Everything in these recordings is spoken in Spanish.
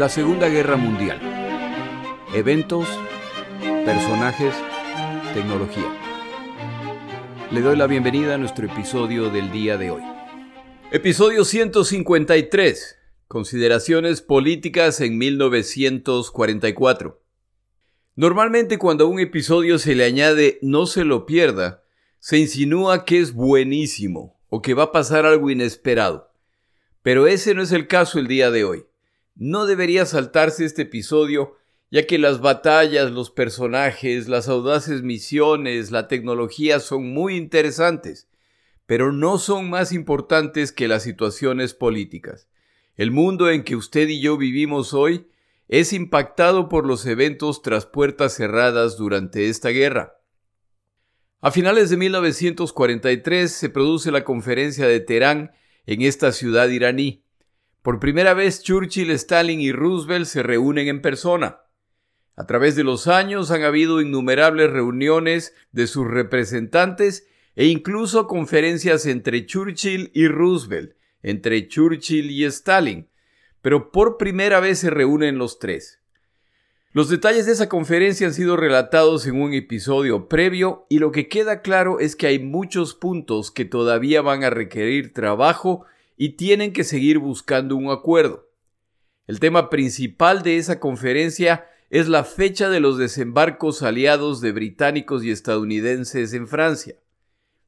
La Segunda Guerra Mundial. Eventos, personajes, tecnología. Le doy la bienvenida a nuestro episodio del día de hoy. Episodio 153. Consideraciones políticas en 1944. Normalmente cuando a un episodio se le añade no se lo pierda, se insinúa que es buenísimo o que va a pasar algo inesperado. Pero ese no es el caso el día de hoy. No debería saltarse este episodio, ya que las batallas, los personajes, las audaces misiones, la tecnología son muy interesantes, pero no son más importantes que las situaciones políticas. El mundo en que usted y yo vivimos hoy es impactado por los eventos tras puertas cerradas durante esta guerra. A finales de 1943 se produce la conferencia de Teherán en esta ciudad iraní. Por primera vez Churchill, Stalin y Roosevelt se reúnen en persona. A través de los años han habido innumerables reuniones de sus representantes e incluso conferencias entre Churchill y Roosevelt, entre Churchill y Stalin, pero por primera vez se reúnen los tres. Los detalles de esa conferencia han sido relatados en un episodio previo y lo que queda claro es que hay muchos puntos que todavía van a requerir trabajo y tienen que seguir buscando un acuerdo. El tema principal de esa conferencia es la fecha de los desembarcos aliados de británicos y estadounidenses en Francia.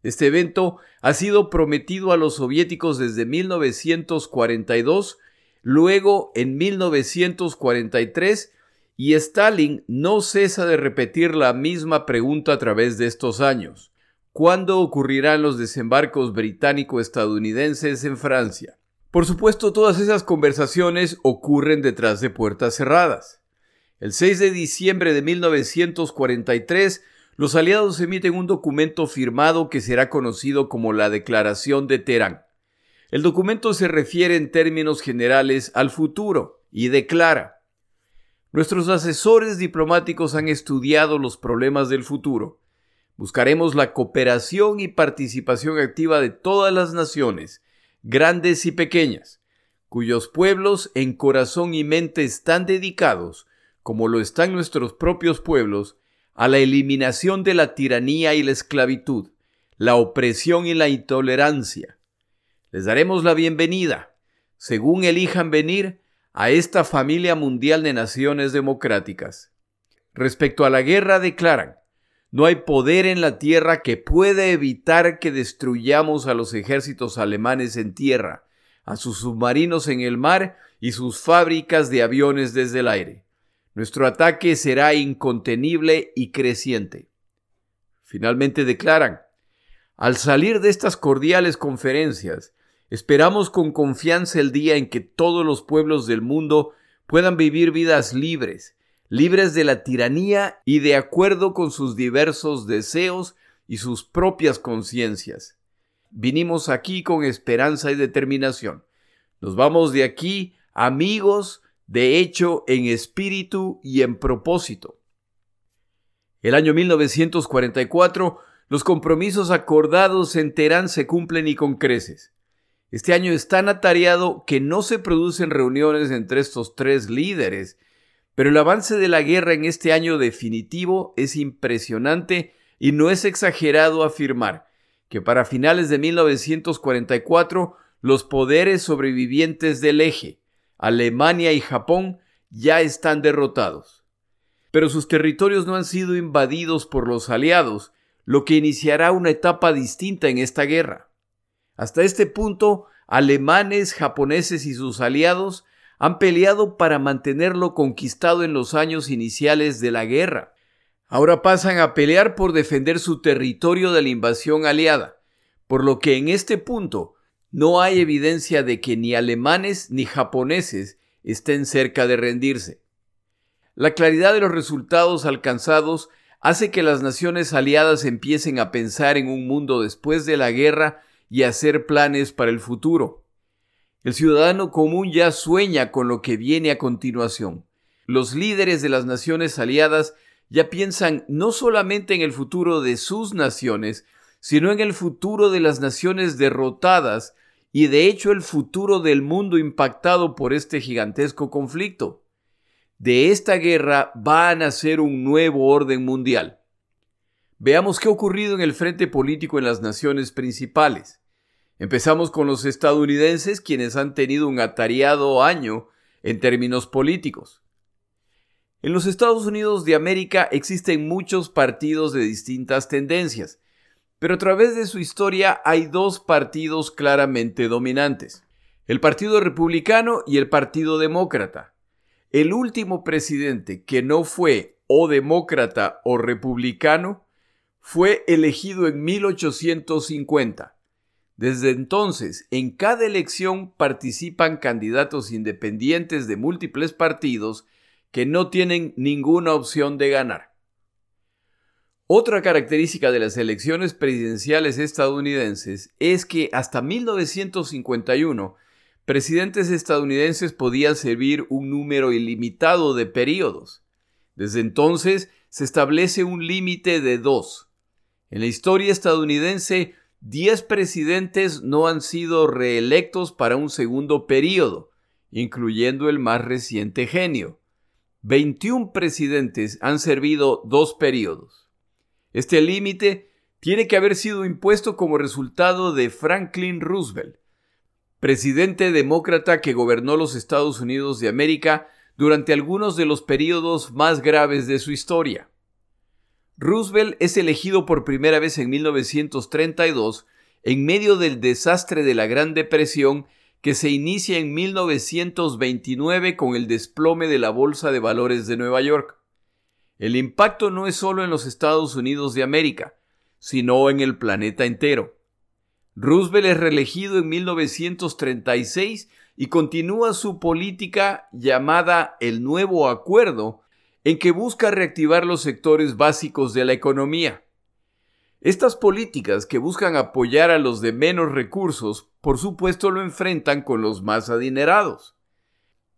Este evento ha sido prometido a los soviéticos desde 1942, luego en 1943 y Stalin no cesa de repetir la misma pregunta a través de estos años. ¿Cuándo ocurrirán los desembarcos británico-estadounidenses en Francia? Por supuesto, todas esas conversaciones ocurren detrás de puertas cerradas. El 6 de diciembre de 1943, los aliados emiten un documento firmado que será conocido como la Declaración de Teherán. El documento se refiere en términos generales al futuro y declara Nuestros asesores diplomáticos han estudiado los problemas del futuro. Buscaremos la cooperación y participación activa de todas las naciones, grandes y pequeñas, cuyos pueblos en corazón y mente están dedicados, como lo están nuestros propios pueblos, a la eliminación de la tiranía y la esclavitud, la opresión y la intolerancia. Les daremos la bienvenida, según elijan venir, a esta familia mundial de naciones democráticas. Respecto a la guerra declaran, no hay poder en la tierra que pueda evitar que destruyamos a los ejércitos alemanes en tierra, a sus submarinos en el mar y sus fábricas de aviones desde el aire. Nuestro ataque será incontenible y creciente. Finalmente declaran, al salir de estas cordiales conferencias, Esperamos con confianza el día en que todos los pueblos del mundo puedan vivir vidas libres, libres de la tiranía y de acuerdo con sus diversos deseos y sus propias conciencias. Vinimos aquí con esperanza y determinación. Nos vamos de aquí amigos, de hecho, en espíritu y en propósito. El año 1944, los compromisos acordados en Teherán se cumplen y con creces. Este año es tan atareado que no se producen reuniones entre estos tres líderes, pero el avance de la guerra en este año definitivo es impresionante y no es exagerado afirmar que para finales de 1944 los poderes sobrevivientes del eje, Alemania y Japón, ya están derrotados. Pero sus territorios no han sido invadidos por los aliados, lo que iniciará una etapa distinta en esta guerra. Hasta este punto, alemanes, japoneses y sus aliados han peleado para mantenerlo conquistado en los años iniciales de la guerra. Ahora pasan a pelear por defender su territorio de la invasión aliada, por lo que en este punto no hay evidencia de que ni alemanes ni japoneses estén cerca de rendirse. La claridad de los resultados alcanzados hace que las naciones aliadas empiecen a pensar en un mundo después de la guerra y hacer planes para el futuro. El ciudadano común ya sueña con lo que viene a continuación. Los líderes de las naciones aliadas ya piensan no solamente en el futuro de sus naciones, sino en el futuro de las naciones derrotadas y de hecho el futuro del mundo impactado por este gigantesco conflicto. de esta guerra va a nacer un nuevo orden mundial. Veamos qué ha ocurrido en el frente político en las naciones principales. Empezamos con los estadounidenses, quienes han tenido un atareado año en términos políticos. En los Estados Unidos de América existen muchos partidos de distintas tendencias, pero a través de su historia hay dos partidos claramente dominantes, el Partido Republicano y el Partido Demócrata. El último presidente que no fue o demócrata o republicano fue elegido en 1850. Desde entonces, en cada elección participan candidatos independientes de múltiples partidos que no tienen ninguna opción de ganar. Otra característica de las elecciones presidenciales estadounidenses es que hasta 1951 presidentes estadounidenses podían servir un número ilimitado de periodos. Desde entonces se establece un límite de dos. En la historia estadounidense, 10 presidentes no han sido reelectos para un segundo periodo, incluyendo el más reciente genio. 21 presidentes han servido dos periodos. Este límite tiene que haber sido impuesto como resultado de Franklin Roosevelt, presidente demócrata que gobernó los Estados Unidos de América durante algunos de los periodos más graves de su historia. Roosevelt es elegido por primera vez en 1932 en medio del desastre de la Gran Depresión que se inicia en 1929 con el desplome de la Bolsa de Valores de Nueva York. El impacto no es solo en los Estados Unidos de América, sino en el planeta entero. Roosevelt es reelegido en 1936 y continúa su política llamada el Nuevo Acuerdo, en que busca reactivar los sectores básicos de la economía. Estas políticas que buscan apoyar a los de menos recursos, por supuesto lo enfrentan con los más adinerados.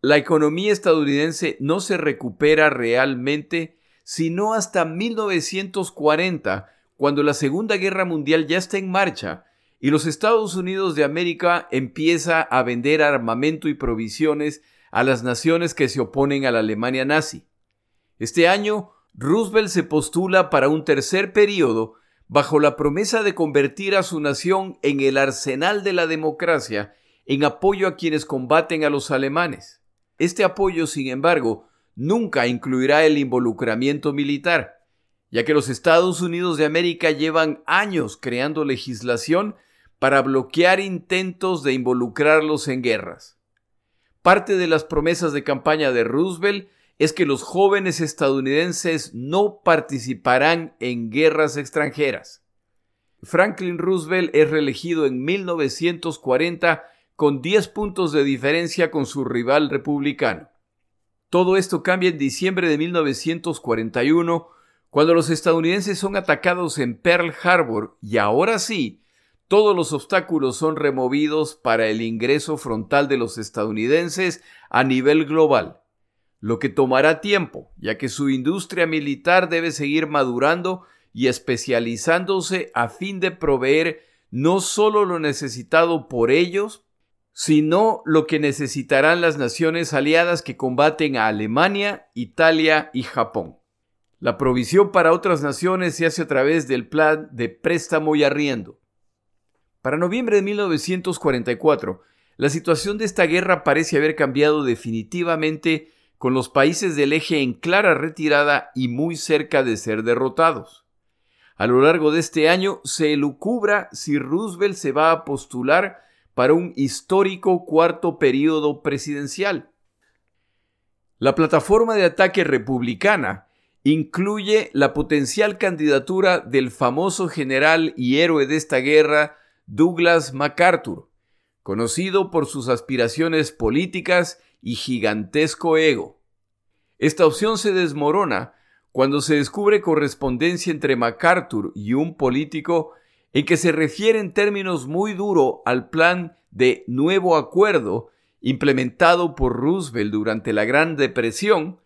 La economía estadounidense no se recupera realmente sino hasta 1940, cuando la Segunda Guerra Mundial ya está en marcha y los Estados Unidos de América empieza a vender armamento y provisiones a las naciones que se oponen a la Alemania nazi. Este año, Roosevelt se postula para un tercer periodo bajo la promesa de convertir a su nación en el arsenal de la democracia en apoyo a quienes combaten a los alemanes. Este apoyo, sin embargo, nunca incluirá el involucramiento militar, ya que los Estados Unidos de América llevan años creando legislación para bloquear intentos de involucrarlos en guerras. Parte de las promesas de campaña de Roosevelt es que los jóvenes estadounidenses no participarán en guerras extranjeras. Franklin Roosevelt es reelegido en 1940 con 10 puntos de diferencia con su rival republicano. Todo esto cambia en diciembre de 1941, cuando los estadounidenses son atacados en Pearl Harbor y ahora sí, todos los obstáculos son removidos para el ingreso frontal de los estadounidenses a nivel global lo que tomará tiempo, ya que su industria militar debe seguir madurando y especializándose a fin de proveer no solo lo necesitado por ellos, sino lo que necesitarán las naciones aliadas que combaten a Alemania, Italia y Japón. La provisión para otras naciones se hace a través del plan de préstamo y arriendo. Para noviembre de 1944, la situación de esta guerra parece haber cambiado definitivamente con los países del eje en clara retirada y muy cerca de ser derrotados. A lo largo de este año se elucubra si Roosevelt se va a postular para un histórico cuarto periodo presidencial. La plataforma de ataque republicana incluye la potencial candidatura del famoso general y héroe de esta guerra, Douglas MacArthur, conocido por sus aspiraciones políticas y gigantesco ego. Esta opción se desmorona cuando se descubre correspondencia entre MacArthur y un político en que se refiere en términos muy duros al plan de nuevo acuerdo implementado por Roosevelt durante la Gran Depresión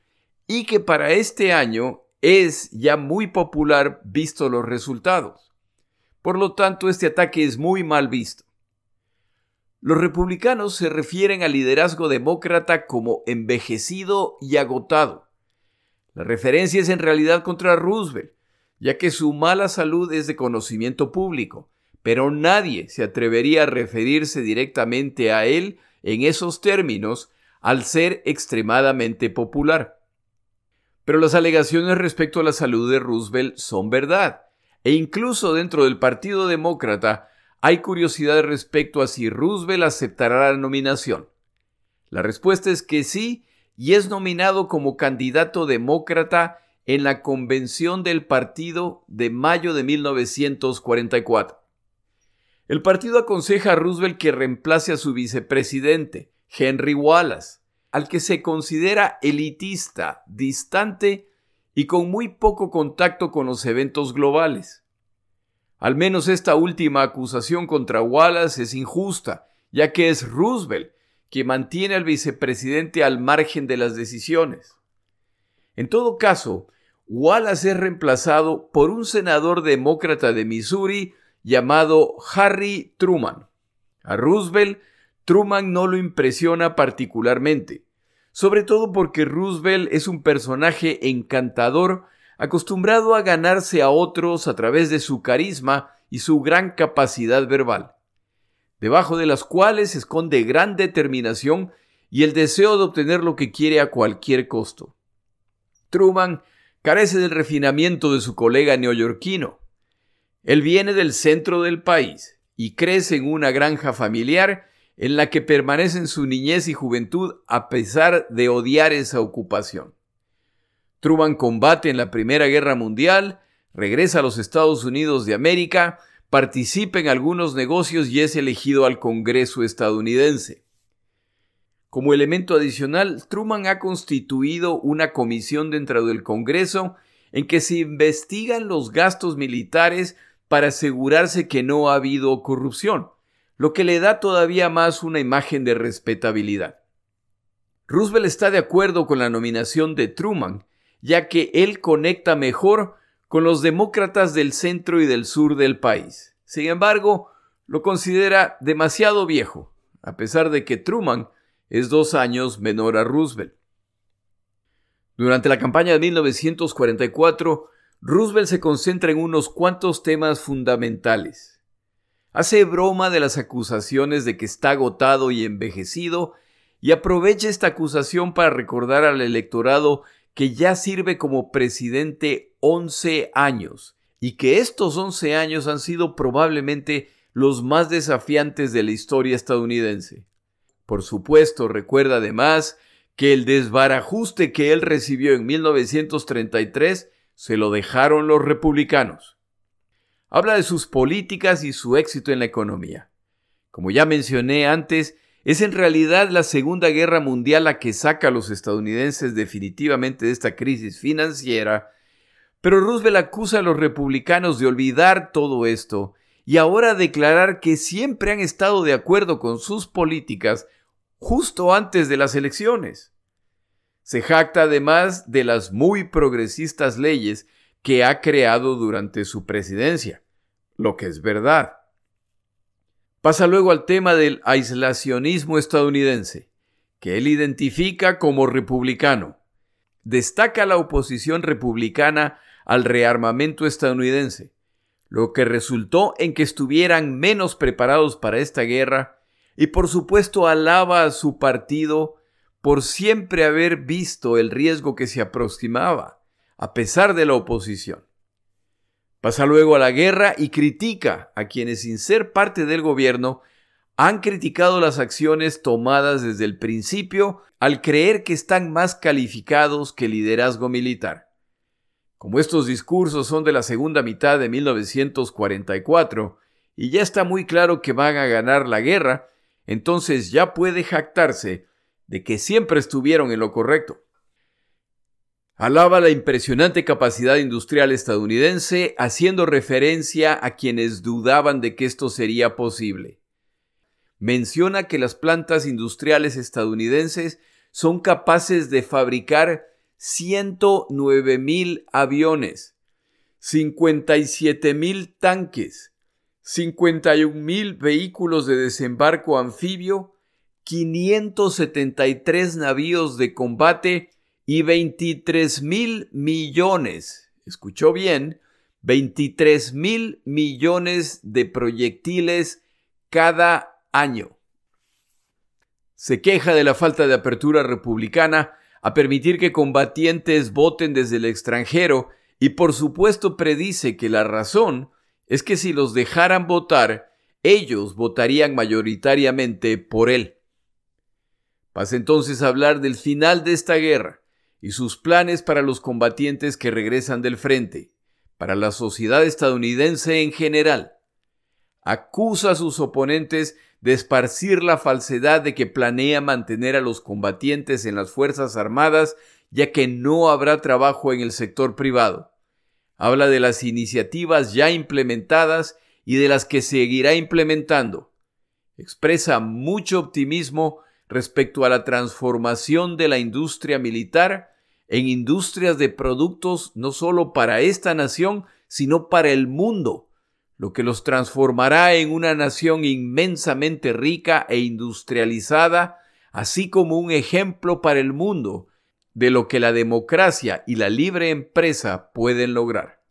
y que para este año es ya muy popular visto los resultados. Por lo tanto, este ataque es muy mal visto. Los republicanos se refieren al liderazgo demócrata como envejecido y agotado. La referencia es en realidad contra Roosevelt, ya que su mala salud es de conocimiento público, pero nadie se atrevería a referirse directamente a él en esos términos al ser extremadamente popular. Pero las alegaciones respecto a la salud de Roosevelt son verdad, e incluso dentro del Partido Demócrata hay curiosidad respecto a si Roosevelt aceptará la nominación. La respuesta es que sí, y es nominado como candidato demócrata en la convención del partido de mayo de 1944. El partido aconseja a Roosevelt que reemplace a su vicepresidente, Henry Wallace, al que se considera elitista, distante y con muy poco contacto con los eventos globales. Al menos esta última acusación contra Wallace es injusta, ya que es Roosevelt quien mantiene al vicepresidente al margen de las decisiones. En todo caso, Wallace es reemplazado por un senador demócrata de Missouri llamado Harry Truman. A Roosevelt, Truman no lo impresiona particularmente, sobre todo porque Roosevelt es un personaje encantador acostumbrado a ganarse a otros a través de su carisma y su gran capacidad verbal, debajo de las cuales se esconde gran determinación y el deseo de obtener lo que quiere a cualquier costo. Truman carece del refinamiento de su colega neoyorquino. Él viene del centro del país y crece en una granja familiar en la que permanece en su niñez y juventud a pesar de odiar esa ocupación. Truman combate en la Primera Guerra Mundial, regresa a los Estados Unidos de América, participa en algunos negocios y es elegido al Congreso estadounidense. Como elemento adicional, Truman ha constituido una comisión dentro del Congreso en que se investigan los gastos militares para asegurarse que no ha habido corrupción, lo que le da todavía más una imagen de respetabilidad. Roosevelt está de acuerdo con la nominación de Truman ya que él conecta mejor con los demócratas del centro y del sur del país. Sin embargo, lo considera demasiado viejo, a pesar de que Truman es dos años menor a Roosevelt. Durante la campaña de 1944, Roosevelt se concentra en unos cuantos temas fundamentales. Hace broma de las acusaciones de que está agotado y envejecido y aprovecha esta acusación para recordar al electorado que ya sirve como presidente 11 años y que estos 11 años han sido probablemente los más desafiantes de la historia estadounidense. Por supuesto, recuerda además que el desbarajuste que él recibió en 1933 se lo dejaron los republicanos. Habla de sus políticas y su éxito en la economía. Como ya mencioné antes, es en realidad la Segunda Guerra Mundial la que saca a los estadounidenses definitivamente de esta crisis financiera, pero Roosevelt acusa a los republicanos de olvidar todo esto y ahora declarar que siempre han estado de acuerdo con sus políticas justo antes de las elecciones. Se jacta además de las muy progresistas leyes que ha creado durante su presidencia, lo que es verdad. Pasa luego al tema del aislacionismo estadounidense, que él identifica como republicano. Destaca la oposición republicana al rearmamento estadounidense, lo que resultó en que estuvieran menos preparados para esta guerra y por supuesto alaba a su partido por siempre haber visto el riesgo que se aproximaba, a pesar de la oposición. Pasa luego a la guerra y critica a quienes sin ser parte del gobierno han criticado las acciones tomadas desde el principio al creer que están más calificados que liderazgo militar. Como estos discursos son de la segunda mitad de 1944 y ya está muy claro que van a ganar la guerra, entonces ya puede jactarse de que siempre estuvieron en lo correcto. Alaba la impresionante capacidad industrial estadounidense, haciendo referencia a quienes dudaban de que esto sería posible. Menciona que las plantas industriales estadounidenses son capaces de fabricar 109 mil aviones, 57 mil tanques, 51 mil vehículos de desembarco anfibio, 573 navíos de combate y 23 mil millones, escuchó bien, 23 mil millones de proyectiles cada año. Se queja de la falta de apertura republicana a permitir que combatientes voten desde el extranjero y por supuesto predice que la razón es que si los dejaran votar, ellos votarían mayoritariamente por él. Pasa entonces a hablar del final de esta guerra y sus planes para los combatientes que regresan del frente, para la sociedad estadounidense en general. Acusa a sus oponentes de esparcir la falsedad de que planea mantener a los combatientes en las Fuerzas Armadas ya que no habrá trabajo en el sector privado. Habla de las iniciativas ya implementadas y de las que seguirá implementando. Expresa mucho optimismo respecto a la transformación de la industria militar en industrias de productos no solo para esta nación, sino para el mundo, lo que los transformará en una nación inmensamente rica e industrializada, así como un ejemplo para el mundo de lo que la democracia y la libre empresa pueden lograr.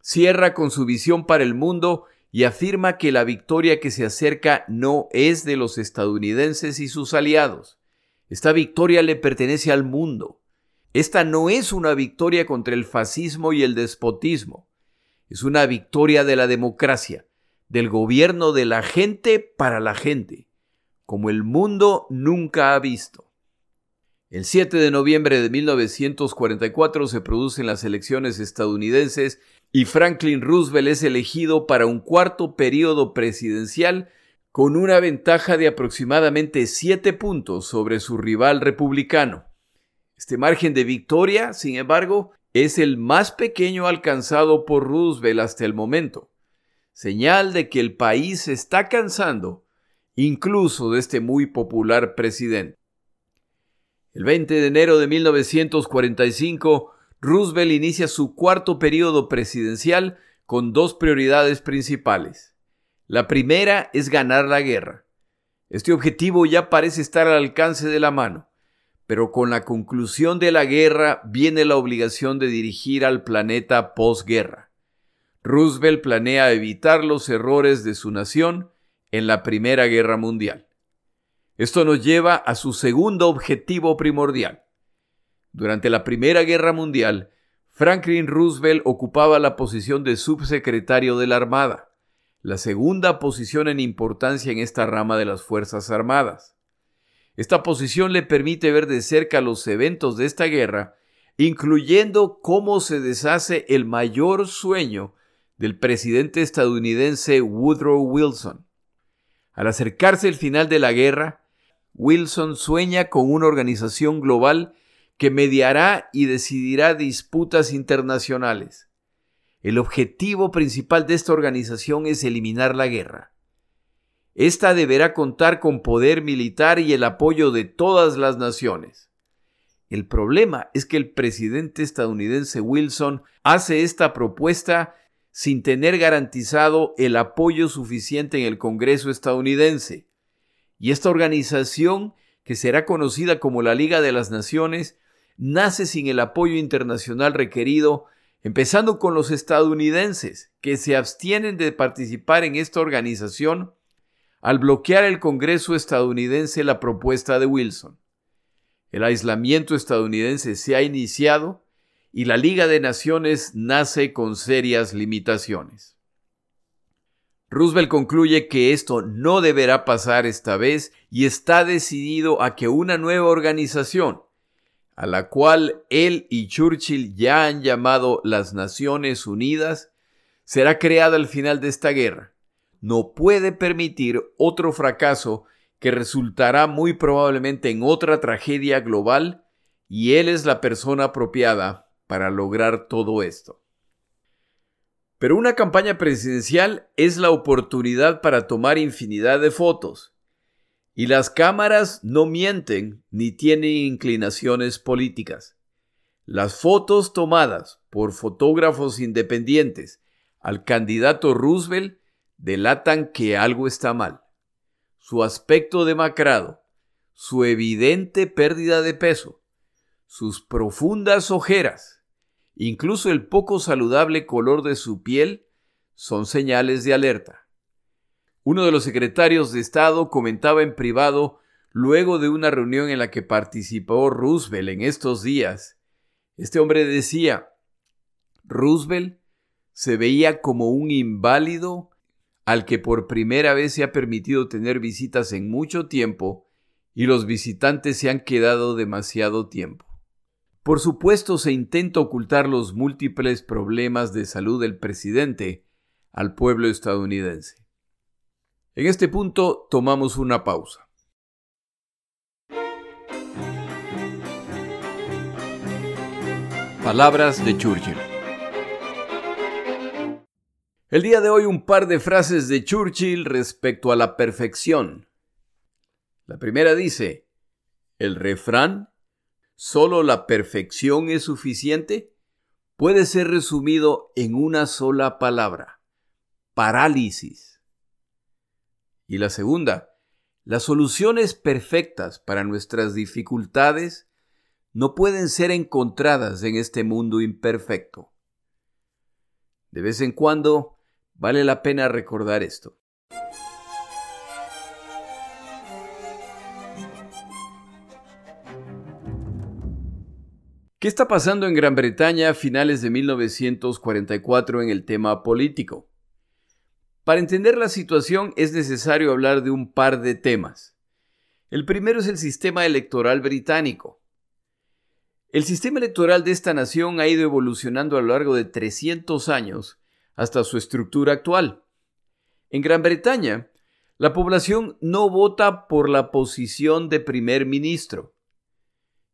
Cierra con su visión para el mundo y afirma que la victoria que se acerca no es de los estadounidenses y sus aliados. Esta victoria le pertenece al mundo. Esta no es una victoria contra el fascismo y el despotismo. Es una victoria de la democracia, del gobierno de la gente para la gente, como el mundo nunca ha visto. El 7 de noviembre de 1944 se producen las elecciones estadounidenses y Franklin Roosevelt es elegido para un cuarto periodo presidencial con una ventaja de aproximadamente 7 puntos sobre su rival republicano. Este margen de victoria, sin embargo, es el más pequeño alcanzado por Roosevelt hasta el momento, señal de que el país está cansando incluso de este muy popular presidente. El 20 de enero de 1945, Roosevelt inicia su cuarto periodo presidencial con dos prioridades principales. La primera es ganar la guerra. Este objetivo ya parece estar al alcance de la mano, pero con la conclusión de la guerra viene la obligación de dirigir al planeta posguerra. Roosevelt planea evitar los errores de su nación en la Primera Guerra Mundial. Esto nos lleva a su segundo objetivo primordial. Durante la Primera Guerra Mundial, Franklin Roosevelt ocupaba la posición de subsecretario de la Armada, la segunda posición en importancia en esta rama de las Fuerzas Armadas. Esta posición le permite ver de cerca los eventos de esta guerra, incluyendo cómo se deshace el mayor sueño del presidente estadounidense Woodrow Wilson. Al acercarse el final de la guerra, Wilson sueña con una organización global que mediará y decidirá disputas internacionales. El objetivo principal de esta organización es eliminar la guerra. Esta deberá contar con poder militar y el apoyo de todas las naciones. El problema es que el presidente estadounidense Wilson hace esta propuesta sin tener garantizado el apoyo suficiente en el Congreso estadounidense. Y esta organización, que será conocida como la Liga de las Naciones, nace sin el apoyo internacional requerido, empezando con los estadounidenses, que se abstienen de participar en esta organización al bloquear el Congreso estadounidense la propuesta de Wilson. El aislamiento estadounidense se ha iniciado y la Liga de Naciones nace con serias limitaciones. Roosevelt concluye que esto no deberá pasar esta vez y está decidido a que una nueva organización, a la cual él y Churchill ya han llamado las Naciones Unidas, será creada al final de esta guerra. No puede permitir otro fracaso que resultará muy probablemente en otra tragedia global y él es la persona apropiada para lograr todo esto. Pero una campaña presidencial es la oportunidad para tomar infinidad de fotos. Y las cámaras no mienten ni tienen inclinaciones políticas. Las fotos tomadas por fotógrafos independientes al candidato Roosevelt delatan que algo está mal. Su aspecto demacrado, su evidente pérdida de peso, sus profundas ojeras, incluso el poco saludable color de su piel, son señales de alerta. Uno de los secretarios de Estado comentaba en privado luego de una reunión en la que participó Roosevelt en estos días. Este hombre decía, Roosevelt se veía como un inválido al que por primera vez se ha permitido tener visitas en mucho tiempo y los visitantes se han quedado demasiado tiempo. Por supuesto se intenta ocultar los múltiples problemas de salud del presidente al pueblo estadounidense. En este punto tomamos una pausa. Palabras de Churchill. El día de hoy un par de frases de Churchill respecto a la perfección. La primera dice, el refrán, solo la perfección es suficiente, puede ser resumido en una sola palabra, parálisis. Y la segunda, las soluciones perfectas para nuestras dificultades no pueden ser encontradas en este mundo imperfecto. De vez en cuando vale la pena recordar esto. ¿Qué está pasando en Gran Bretaña a finales de 1944 en el tema político? Para entender la situación es necesario hablar de un par de temas. El primero es el sistema electoral británico. El sistema electoral de esta nación ha ido evolucionando a lo largo de 300 años hasta su estructura actual. En Gran Bretaña, la población no vota por la posición de primer ministro.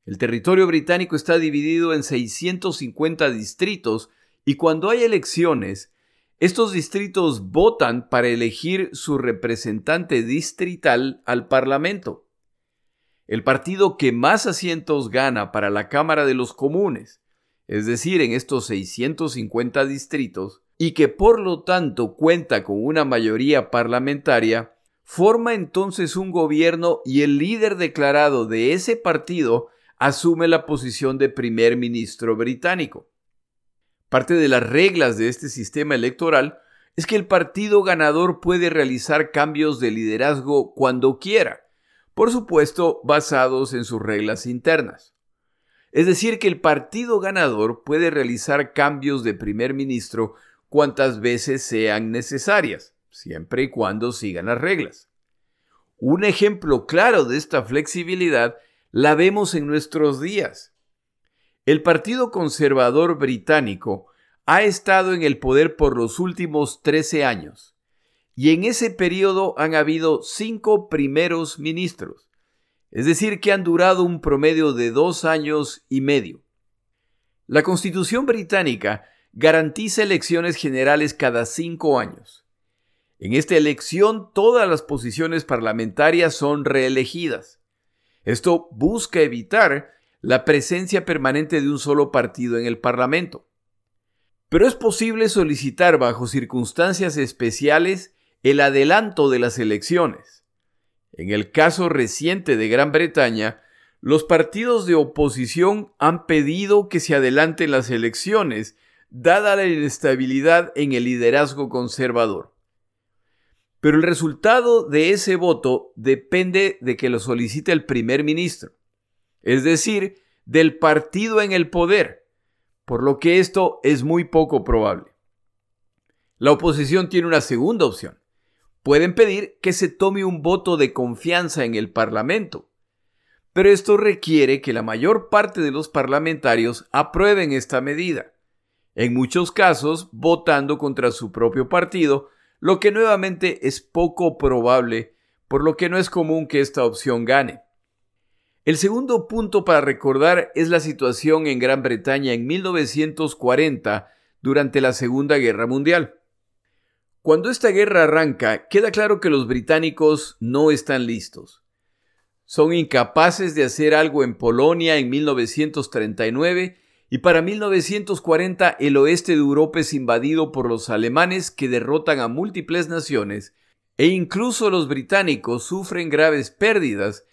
El territorio británico está dividido en 650 distritos y cuando hay elecciones, estos distritos votan para elegir su representante distrital al Parlamento. El partido que más asientos gana para la Cámara de los Comunes, es decir, en estos 650 distritos, y que por lo tanto cuenta con una mayoría parlamentaria, forma entonces un gobierno y el líder declarado de ese partido asume la posición de primer ministro británico. Parte de las reglas de este sistema electoral es que el partido ganador puede realizar cambios de liderazgo cuando quiera, por supuesto basados en sus reglas internas. Es decir, que el partido ganador puede realizar cambios de primer ministro cuantas veces sean necesarias, siempre y cuando sigan las reglas. Un ejemplo claro de esta flexibilidad la vemos en nuestros días. El Partido Conservador Británico ha estado en el poder por los últimos 13 años y en ese periodo han habido cinco primeros ministros, es decir, que han durado un promedio de dos años y medio. La Constitución británica garantiza elecciones generales cada cinco años. En esta elección todas las posiciones parlamentarias son reelegidas. Esto busca evitar la presencia permanente de un solo partido en el Parlamento. Pero es posible solicitar bajo circunstancias especiales el adelanto de las elecciones. En el caso reciente de Gran Bretaña, los partidos de oposición han pedido que se adelanten las elecciones, dada la inestabilidad en el liderazgo conservador. Pero el resultado de ese voto depende de que lo solicite el primer ministro es decir, del partido en el poder, por lo que esto es muy poco probable. La oposición tiene una segunda opción. Pueden pedir que se tome un voto de confianza en el Parlamento, pero esto requiere que la mayor parte de los parlamentarios aprueben esta medida, en muchos casos votando contra su propio partido, lo que nuevamente es poco probable, por lo que no es común que esta opción gane. El segundo punto para recordar es la situación en Gran Bretaña en 1940 durante la Segunda Guerra Mundial. Cuando esta guerra arranca, queda claro que los británicos no están listos. Son incapaces de hacer algo en Polonia en 1939 Y para 1940 el oeste de Europa es invadido por los alemanes que derrotan a múltiples naciones e incluso los británicos sufren graves pérdidas.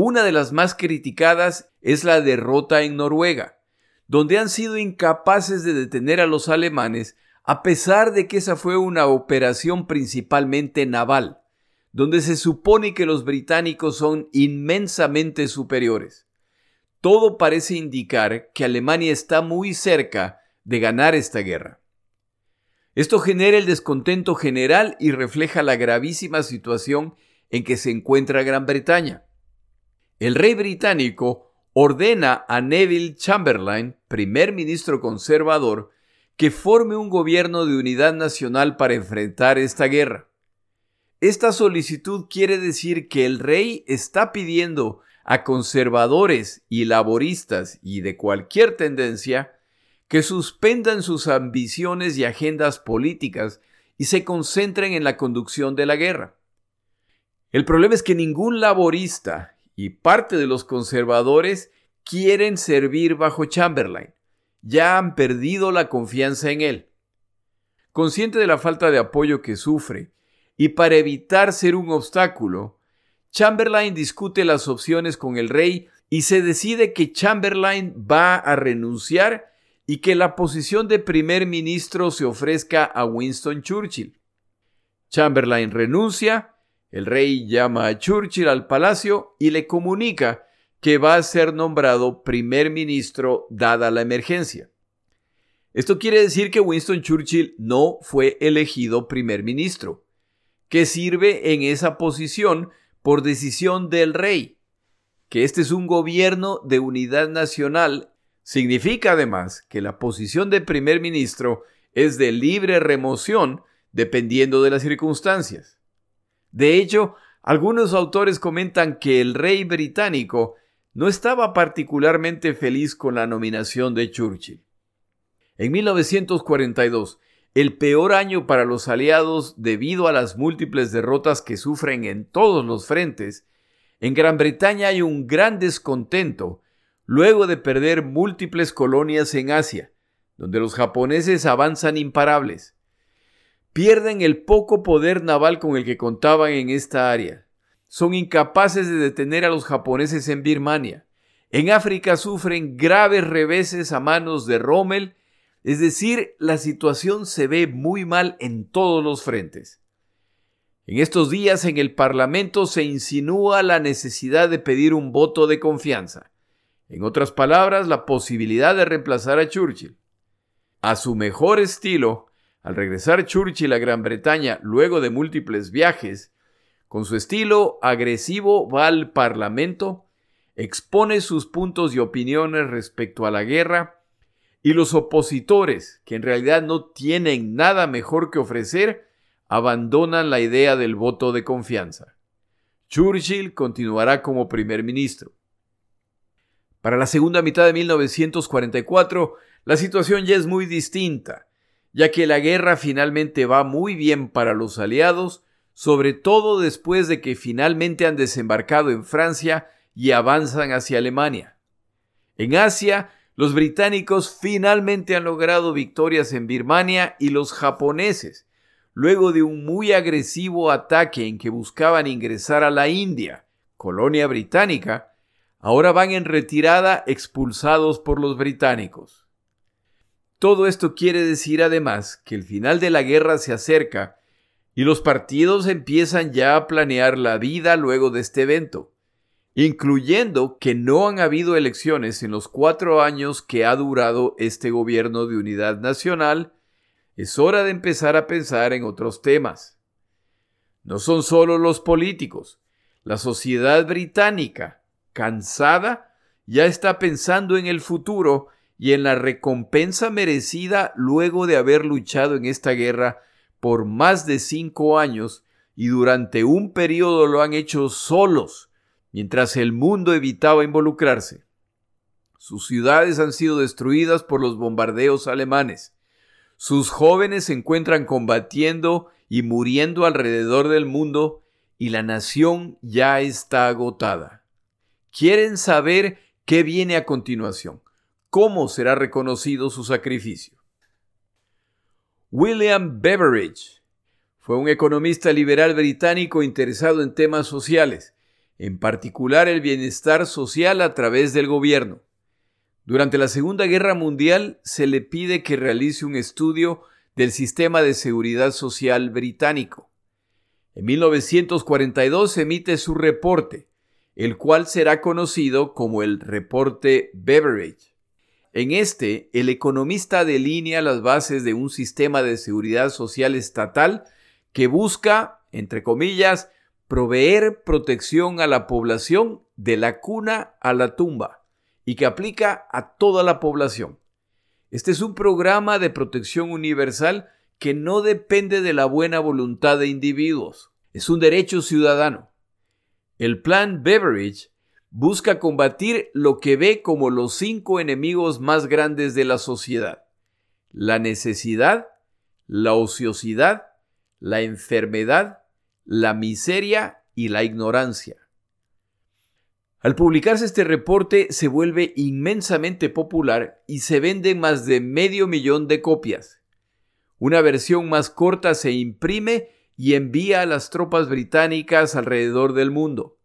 Una de las más criticadas es la derrota en Noruega, donde han sido incapaces de detener a los alemanes a pesar de que esa fue una operación principalmente naval, donde se supone que los británicos son inmensamente superiores. Todo parece indicar que Alemania está muy cerca de ganar esta guerra. Esto genera el descontento general y refleja la gravísima situación en que se encuentra Gran Bretaña. El rey británico ordena a Neville Chamberlain, primer ministro conservador, que forme un gobierno de unidad nacional para enfrentar esta guerra. Esta solicitud quiere decir que el rey está pidiendo a conservadores y laboristas y de cualquier tendencia que suspendan sus ambiciones y agendas políticas y se concentren en la conducción de la guerra. El problema es que ningún laborista y parte de los conservadores quieren servir bajo Chamberlain. Ya han perdido la confianza en él. Consciente de la falta de apoyo que sufre y para evitar ser un obstáculo, Chamberlain discute las opciones con el rey y se decide que Chamberlain va a renunciar y que la posición de primer ministro se ofrezca a Winston Churchill. Chamberlain renuncia, el rey llama a Churchill al palacio y le comunica que va a ser nombrado primer ministro dada la emergencia. Esto quiere decir que Winston Churchill no fue elegido primer ministro, que sirve en esa posición por decisión del rey, que este es un gobierno de unidad nacional Significa además que la posición de primer ministro es de libre remoción dependiendo de las circunstancias. De hecho, algunos autores comentan que el rey británico no estaba particularmente feliz con la nominación de Churchill. En 1942, el peor año para los aliados debido a las múltiples derrotas que sufren en todos los frentes, en Gran Bretaña hay un gran descontento luego de perder múltiples colonias en Asia, donde los japoneses avanzan imparables. Pierden el poco poder naval con el que contaban en esta área. Son incapaces de detener a los japoneses en Birmania. En África sufren graves reveses a manos de Rommel, es decir, la situación se ve muy mal en todos los frentes. En estos días en el Parlamento se insinúa la necesidad de pedir un voto de confianza. En otras palabras, la posibilidad de reemplazar a Churchill. A su mejor estilo, al regresar Churchill a Gran Bretaña luego de múltiples viajes, con su estilo agresivo va al Parlamento, expone sus puntos y opiniones respecto a la guerra, y los opositores, que en realidad no tienen nada mejor que ofrecer, abandonan la idea del voto de confianza. Churchill continuará como primer ministro. Para la segunda mitad de 1944, la situación ya es muy distinta, ya que la guerra finalmente va muy bien para los aliados, sobre todo después de que finalmente han desembarcado en Francia y avanzan hacia Alemania. En Asia, los británicos finalmente han logrado victorias en Birmania y los japoneses, luego de un muy agresivo ataque en que buscaban ingresar a la India, colonia británica, ahora van en retirada expulsados por los británicos. Todo esto quiere decir además que el final de la guerra se acerca y los partidos empiezan ya a planear la vida luego de este evento, incluyendo que no han habido elecciones en los cuatro años que ha durado este gobierno de unidad nacional, es hora de empezar a pensar en otros temas. No son solo los políticos, la sociedad británica, cansada, ya está pensando en el futuro y en la recompensa merecida luego de haber luchado en esta guerra por más de cinco años y durante un periodo lo han hecho solos, mientras el mundo evitaba involucrarse. Sus ciudades han sido destruidas por los bombardeos alemanes. Sus jóvenes se encuentran combatiendo y muriendo alrededor del mundo y la nación ya está agotada. Quieren saber qué viene a continuación, cómo será reconocido su sacrificio. William Beveridge fue un economista liberal británico interesado en temas sociales, en particular el bienestar social a través del gobierno. Durante la Segunda Guerra Mundial se le pide que realice un estudio del sistema de seguridad social británico. En 1942 emite su reporte, el cual será conocido como el reporte Beveridge. En este, el economista delinea las bases de un sistema de seguridad social estatal que busca, entre comillas, proveer protección a la población de la cuna a la tumba y que aplica a toda la población. Este es un programa de protección universal que no depende de la buena voluntad de individuos. Es un derecho ciudadano. El plan Beveridge busca combatir lo que ve como los cinco enemigos más grandes de la sociedad. La necesidad, la ociosidad, la enfermedad, la miseria y la ignorancia. Al publicarse este reporte se vuelve inmensamente popular y se venden más de medio millón de copias. Una versión más corta se imprime y envía a las tropas británicas alrededor del mundo.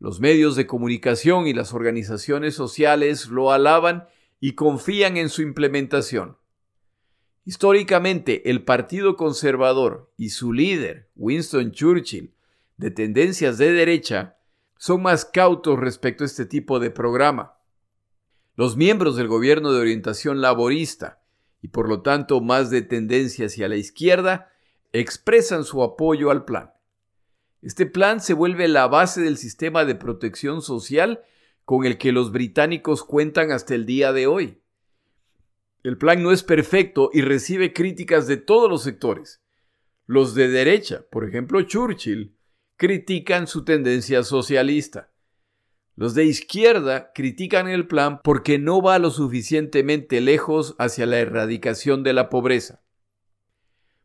Los medios de comunicación y las organizaciones sociales lo alaban y confían en su implementación. Históricamente, el Partido Conservador y su líder, Winston Churchill, de tendencias de derecha, son más cautos respecto a este tipo de programa. Los miembros del gobierno de orientación laborista y por lo tanto más de tendencia hacia la izquierda expresan su apoyo al plan. Este plan se vuelve la base del sistema de protección social con el que los británicos cuentan hasta el día de hoy. El plan no es perfecto y recibe críticas de todos los sectores. Los de derecha, por ejemplo Churchill, critican su tendencia socialista. Los de izquierda critican el plan porque no va lo suficientemente lejos hacia la erradicación de la pobreza.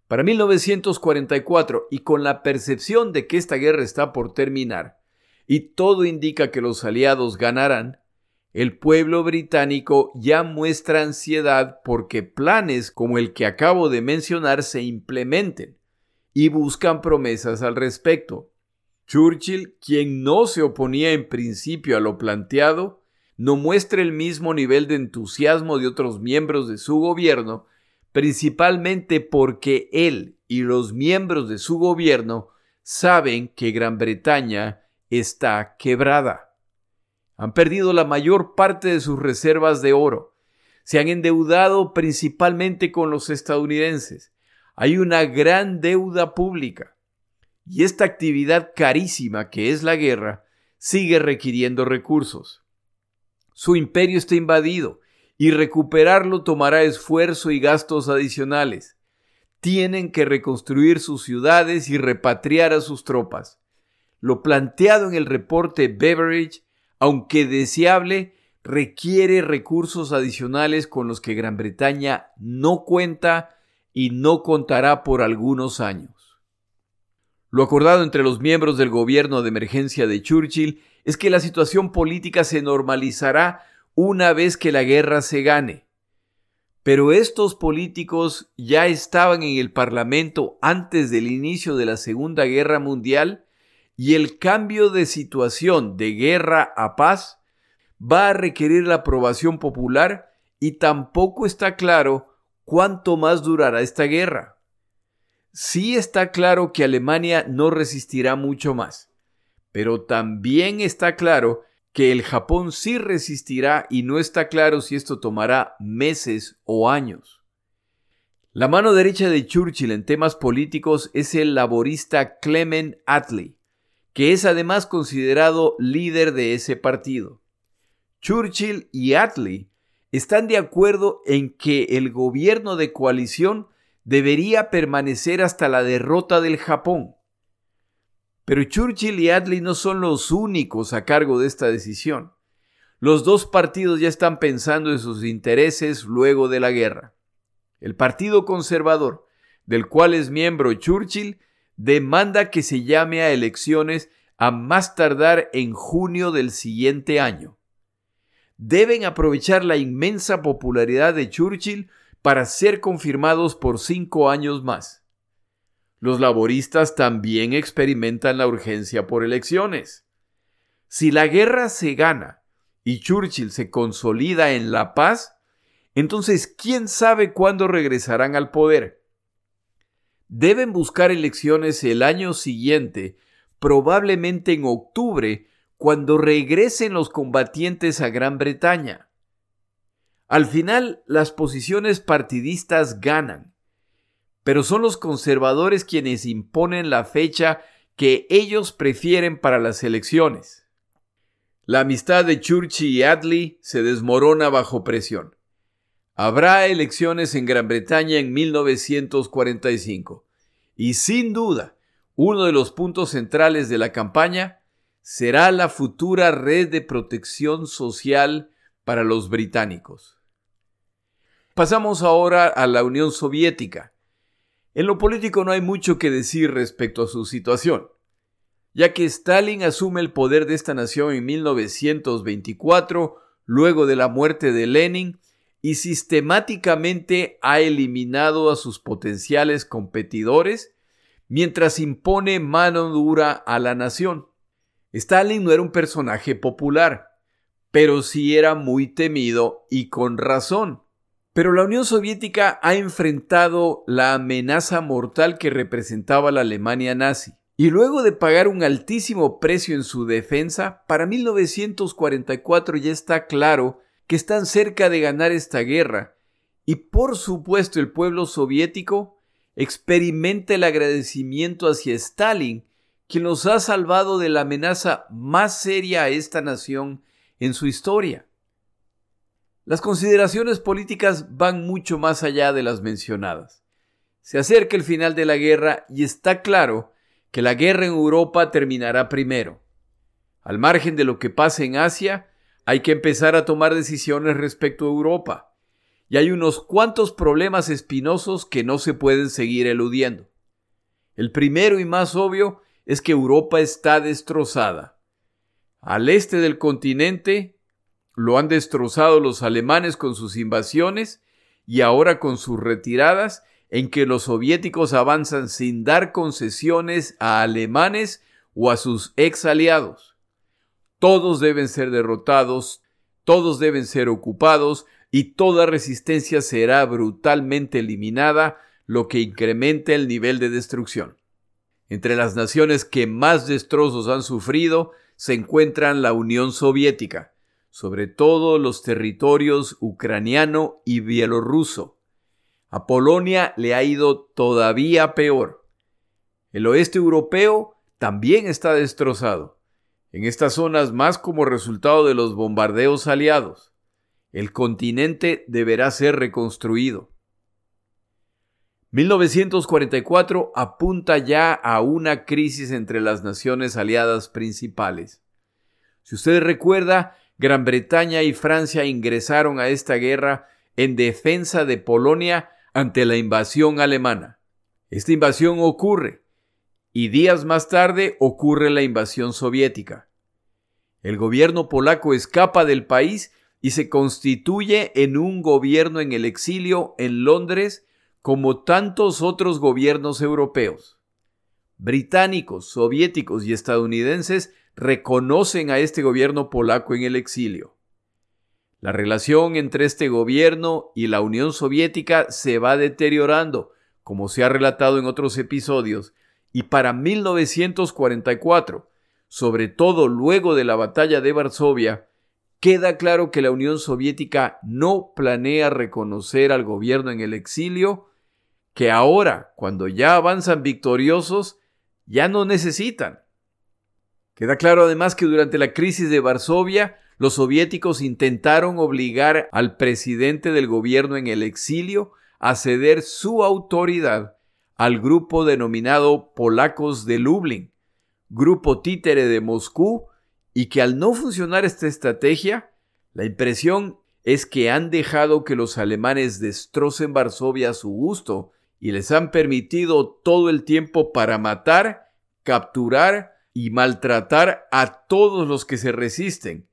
Para 1944, y con la percepción de que esta guerra está por terminar, y todo indica que los aliados ganarán, el pueblo británico ya muestra ansiedad porque planes como el que acabo de mencionar se implementen y buscan promesas al respecto. Churchill, quien no se oponía en principio a lo planteado, no muestra el mismo nivel de entusiasmo de otros miembros de su gobierno, principalmente porque él y los miembros de su gobierno saben que Gran Bretaña está quebrada. Han perdido la mayor parte de sus reservas de oro. Se han endeudado principalmente con los estadounidenses. Hay una gran deuda pública. Y esta actividad carísima que es la guerra sigue requiriendo recursos. Su imperio está invadido y recuperarlo tomará esfuerzo y gastos adicionales. Tienen que reconstruir sus ciudades y repatriar a sus tropas. Lo planteado en el reporte Beveridge, aunque deseable, requiere recursos adicionales con los que Gran Bretaña no cuenta y no contará por algunos años. Lo acordado entre los miembros del gobierno de emergencia de Churchill es que la situación política se normalizará una vez que la guerra se gane. Pero estos políticos ya estaban en el Parlamento antes del inicio de la Segunda Guerra Mundial y el cambio de situación de guerra a paz va a requerir la aprobación popular y tampoco está claro cuánto más durará esta guerra. Sí está claro que Alemania no resistirá mucho más, pero también está claro que el Japón sí resistirá y no está claro si esto tomará meses o años. La mano derecha de Churchill en temas políticos es el laborista Clement Attlee, que es además considerado líder de ese partido. Churchill y Attlee están de acuerdo en que el gobierno de coalición debería permanecer hasta la derrota del Japón. Pero Churchill y Attlee no son los únicos a cargo de esta decisión. Los dos partidos ya están pensando en sus intereses luego de la guerra. El Partido Conservador, del cual es miembro Churchill, demanda que se llame a elecciones a más tardar en junio del siguiente año. deben aprovechar la inmensa popularidad de Churchill para ser confirmados por cinco años más. Los laboristas también experimentan la urgencia por elecciones. Si la guerra se gana y Churchill se consolida en la paz, entonces ¿quién sabe cuándo regresarán al poder? Deben buscar elecciones el año siguiente, probablemente en octubre, cuando regresen los combatientes a Gran Bretaña. Al final, las posiciones partidistas ganan, pero son los conservadores quienes imponen la fecha que ellos prefieren para las elecciones. La amistad de Churchill y Adley se desmorona bajo presión. Habrá elecciones en Gran Bretaña en 1945 y sin duda uno de los puntos centrales de la campaña será la futura red de protección social para los británicos. Pasamos ahora a la Unión Soviética. En lo político no hay mucho que decir respecto a su situación, ya que Stalin asume el poder de esta nación en 1924, luego de la muerte de Lenin, y sistemáticamente ha eliminado a sus potenciales competidores mientras impone mano dura a la nación. Stalin no era un personaje popular, pero sí era muy temido y con razón. Pero la Unión Soviética ha enfrentado la amenaza mortal que representaba la Alemania nazi. Y luego de pagar un altísimo precio en su defensa, para 1944 ya está claro que están cerca de ganar esta guerra. Y por supuesto el pueblo soviético experimenta el agradecimiento hacia Stalin quien los ha salvado de la amenaza más seria a esta nación en su historia. Las consideraciones políticas van mucho más allá de las mencionadas. Se acerca el final de la guerra y está claro que la guerra en Europa terminará primero. Al margen de lo que pase en Asia, hay que empezar a tomar decisiones respecto a Europa. Y hay unos cuantos problemas espinosos que no se pueden seguir eludiendo. El primero y más obvio es que Europa está destrozada. Al este del continente lo han destrozado los alemanes con sus invasiones y ahora con sus retiradas en que los soviéticos avanzan sin dar concesiones a alemanes o a sus ex aliados. Todos deben ser derrotados, todos deben ser ocupados y toda resistencia será brutalmente eliminada, lo que incrementa el nivel de destrucción. Entre las naciones que más destrozos han sufrido se encuentran la Unión Soviética, sobre todo los territorios ucraniano y bielorruso. A Polonia le ha ido todavía peor. El oeste europeo también está destrozado, en estas zonas más como resultado de los bombardeos aliados. El continente deberá ser reconstruido. 1944 apunta ya a una crisis entre las naciones aliadas principales. Si usted recuerda, Gran Bretaña y Francia ingresaron a esta guerra en defensa de Polonia ante la invasión alemana. Esta invasión ocurre y días más tarde ocurre la invasión soviética. El gobierno polaco escapa del país y se constituye en un gobierno en el exilio en Londres como tantos otros gobiernos europeos. Británicos, soviéticos y estadounidenses reconocen a este gobierno polaco en el exilio. La relación entre este gobierno y la Unión Soviética se va deteriorando, como se ha relatado en otros episodios, y para 1944, sobre todo luego de la batalla de Varsovia, queda claro que la Unión Soviética no planea reconocer al gobierno en el exilio que ahora, cuando ya avanzan victoriosos, ya no necesitan. Queda claro además que durante la crisis de Varsovia, los soviéticos intentaron obligar al presidente del gobierno en el exilio a ceder su autoridad al grupo denominado Polacos de Lublin, grupo títere de Moscú, y que al no funcionar esta estrategia, la impresión es que han dejado que los alemanes destrocen Varsovia a su gusto y les han permitido todo el tiempo para matar, capturar y maltratar a todos los que se resisten.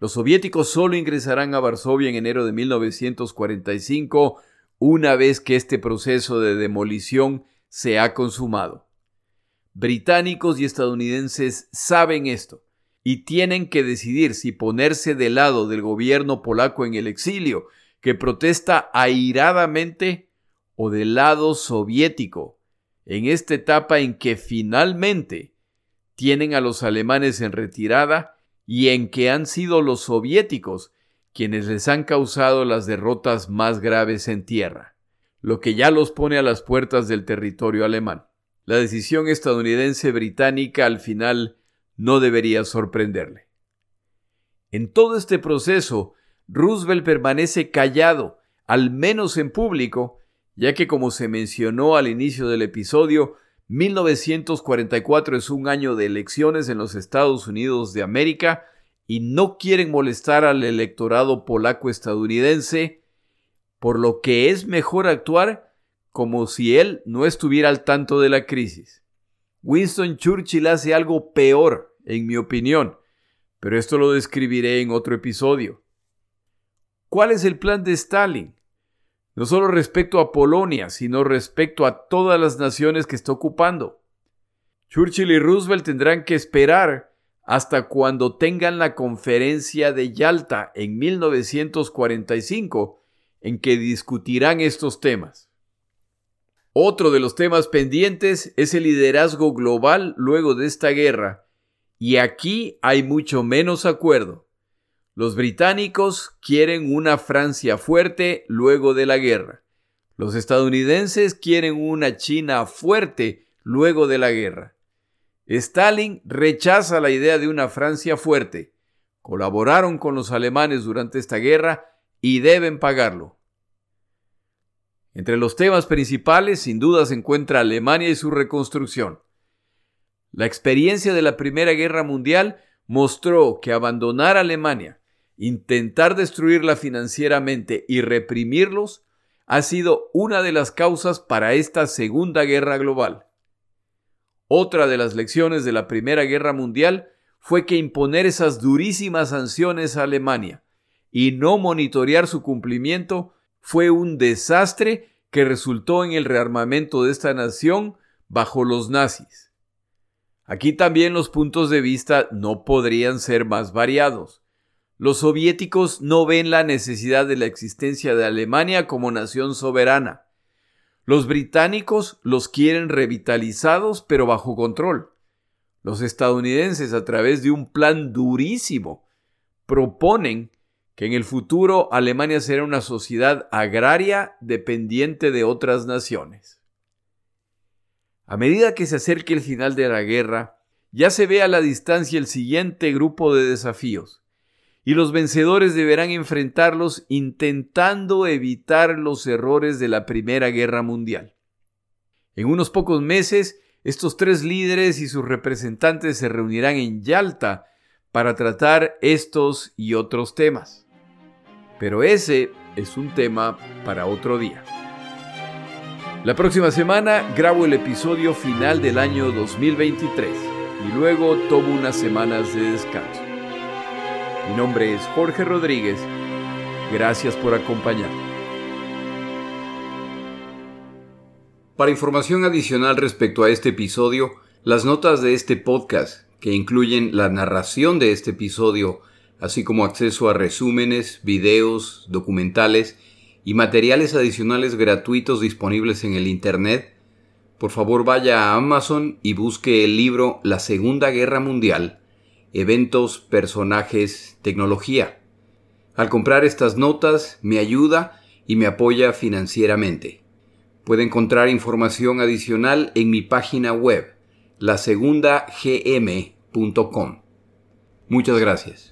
Los soviéticos solo ingresarán a Varsovia en enero de 1945 una vez que este proceso de demolición se ha consumado. Británicos y estadounidenses saben esto y tienen que decidir si ponerse del lado del gobierno polaco en el exilio, que protesta airadamente, o del lado soviético, en esta etapa en que finalmente tienen a los alemanes en retirada y en que han sido los soviéticos quienes les han causado las derrotas más graves en tierra, lo que ya los pone a las puertas del territorio alemán. La decisión estadounidense británica al final no debería sorprenderle. En todo este proceso, Roosevelt permanece callado, al menos en público, ya que como se mencionó al inicio del episodio, 1944 es un año de elecciones en los Estados Unidos de América y no quieren molestar al electorado polaco-estadounidense, por lo que es mejor actuar como si él no estuviera al tanto de la crisis. Winston Churchill hace algo peor, en mi opinión, pero esto lo describiré en otro episodio. ¿Cuál es el plan de Stalin? No solo respecto a Polonia, sino respecto a todas las naciones que está ocupando. Churchill y Roosevelt tendrán que esperar hasta cuando tengan la conferencia de Yalta en 1945, en que discutirán estos temas. Otro de los temas pendientes es el liderazgo global luego de esta guerra, y aquí hay mucho menos acuerdo. Los británicos quieren una Francia fuerte luego de la guerra. Los estadounidenses quieren una China fuerte luego de la guerra. Stalin rechaza la idea de una Francia fuerte. Colaboraron con los alemanes durante esta guerra y deben pagarlo. Entre los temas principales, sin duda, se encuentra Alemania y su reconstrucción. La experiencia de la Primera Guerra Mundial mostró que abandonar Alemania, intentar destruirla financieramente y reprimirlos ha sido una de las causas para esta Segunda Guerra Global. Otra de las lecciones de la Primera Guerra Mundial fue que imponer esas durísimas sanciones a Alemania y no monitorear su cumplimiento fue un desastre que resultó en el rearmamento de esta nación bajo los nazis. Aquí también los puntos de vista no podrían ser más variados. Los soviéticos no ven la necesidad de la existencia de Alemania como nación soberana. Los británicos los quieren revitalizados pero bajo control. Los estadounidenses, a través de un plan durísimo, proponen que en el futuro Alemania será una sociedad agraria dependiente de otras naciones. A medida que se acerque el final de la guerra, ya se ve a la distancia el siguiente grupo de desafíos y los vencedores deberán enfrentarlos intentando evitar los errores de la Primera Guerra Mundial. En unos pocos meses, estos tres líderes y sus representantes se reunirán en Yalta para tratar estos y otros temas. Pero ese es un tema para otro día. La próxima semana grabo el episodio final del año 2023 y luego tomo unas semanas de descanso. Mi nombre es Jorge Rodríguez. Gracias por acompañarme. Para información adicional respecto a este episodio, las notas de este podcast, que incluyen la narración de este episodio, así como acceso a resúmenes, videos, documentales y materiales adicionales gratuitos disponibles en el Internet, por favor vaya a Amazon y busque el libro La Segunda Guerra Mundial eventos, personajes, tecnología. Al comprar estas notas me ayuda y me apoya financieramente. Puede encontrar información adicional en mi página web, lasegundagm.com. Muchas gracias.